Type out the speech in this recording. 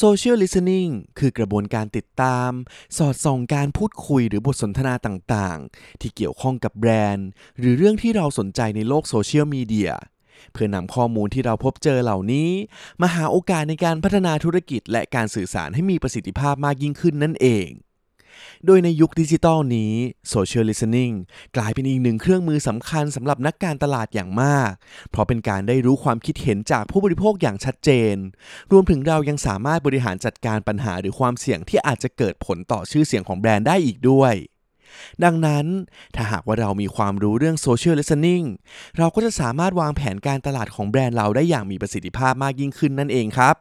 social listening คือกระบวนการติดตาม สอดส่องการพูดคุยหรือบทสนทนาต่างๆ ที่เกี่ยวข้องกับแบรนด์ หรือเรื่องที่เราสนใจในโลกโซเชียลมีเดียเพื่อนำข้อมูลที่เราพบเจอเหล่านี้ มาหาโอกาสในการพัฒนาธุรกิจและการสื่อสารให้มีประสิทธิภาพมากยิ่งขึ้นนั่นเอง โดยในยุคดิจิตอลนี้ Social Listening กลายเป็นอีกหนึ่งเครื่องมือสำคัญสำหรับนักการตลาดอย่างมาก เพราะเป็นการได้รู้ความคิดเห็นจากผู้บริโภคอย่างชัดเจน รวมถึงเรายังสามารถบริหารจัดการปัญหาหรือความเสี่ยงที่อาจจะเกิดผลต่อชื่อเสียงของแบรนด์ได้อีกด้วยดังนั้นถ้าหากว่าเรามีความรู้เรื่อง Social Listening เราก็จะสามารถวางแผนการตลาดของแบรนด์เราได้อย่างมีประสิทธิภาพมากยิ่งขึ้นนั่นเองครับ